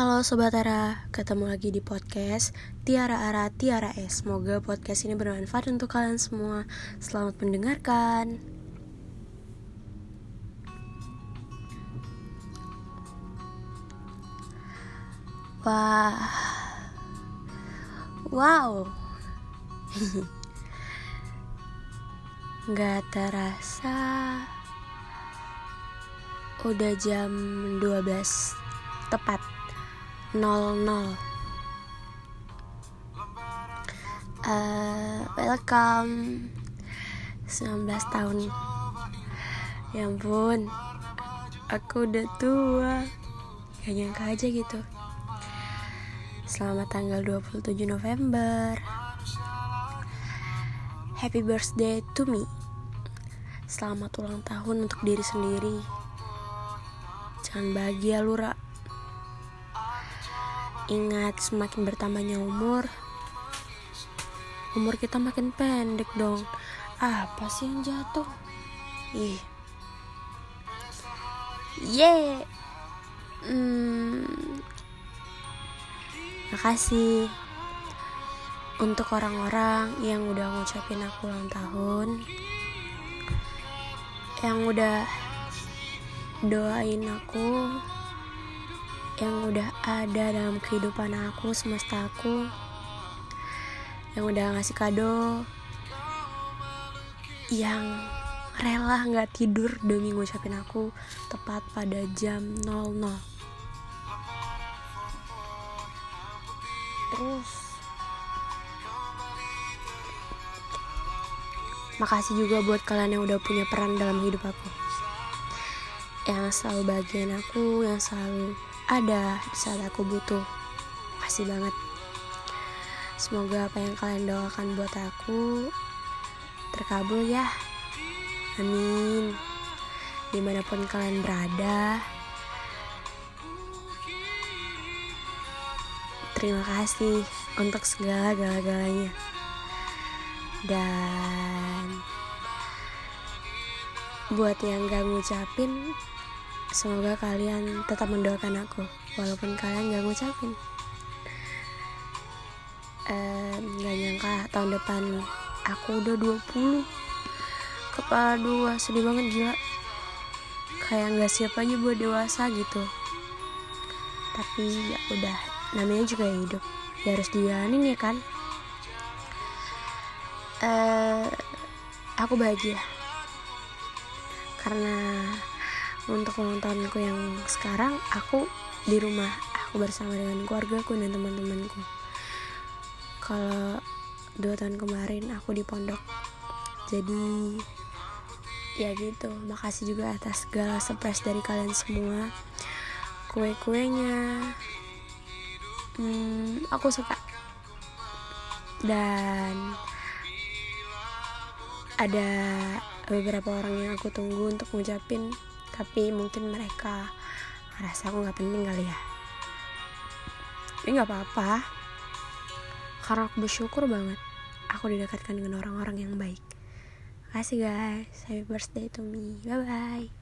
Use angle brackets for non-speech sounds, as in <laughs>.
Halo Sobat Ara, ketemu lagi di podcast Tiara Ara Tiara S. Semoga podcast ini bermanfaat untuk kalian semua. Selamat mendengarkan. Wah. Wow. <laughs> Gak terasa. Udah jam 12 Tepat 00 uh, Welcome 19 tahun. Ya ampun. Aku udah tua. Gak nyangka aja gitu. Selamat tanggal 27 November. Happy birthday to me. Selamat ulang tahun untuk diri sendiri. Jangan bahagia lura Ingat semakin bertambahnya umur Umur kita makin pendek dong. Apa sih yang jatuh? Ih. Yeay hmm, Makasih untuk orang-orang yang udah ngucapin aku ulang tahun Yang udah doain aku Yang udah ada dalam kehidupan aku, semesta aku. Yang udah ngasih kado. Yang rela gak tidur demi ngucapin aku tepat pada jam 00 terus makasih juga buat kalian yang udah punya peran dalam hidup aku yang selalu bagian aku yang selalu ada di saat aku butuh. Makasih banget. Semoga apa yang kalian doakan buat aku terkabul ya. Amin. Di mana pun kalian berada. Terima kasih untuk segala galanya Dan buat yang gak ngucapin, semoga kalian tetap mendoakan aku walaupun kalian gak ngucapin. Um, gak nyangka tahun depan aku udah 20 Kepala dua, sedih banget gila. Kayak gak siap aja buat dewasa gitu. Tapi ya udah namanya juga hidup. Ya harus dijalanin ya kan? Uh, aku bahagia. Karena untuk ulang tahunku yang sekarang aku di rumah aku bersama dengan keluargaku dan teman-temanku. Kalau dua tahun kemarin aku di pondok. Jadi ya gitu. Makasih juga atas segala surprise dari kalian semua. Kue-kuenya. Hmm, aku suka. Dan ada beberapa orang yang aku tunggu untuk ngucapin tapi mungkin mereka merasa aku nggak penting kali ya. Ini nggak apa-apa. Karena aku bersyukur banget aku didekatkan dengan orang-orang yang baik. Kasih guys. Happy birthday to me. Bye bye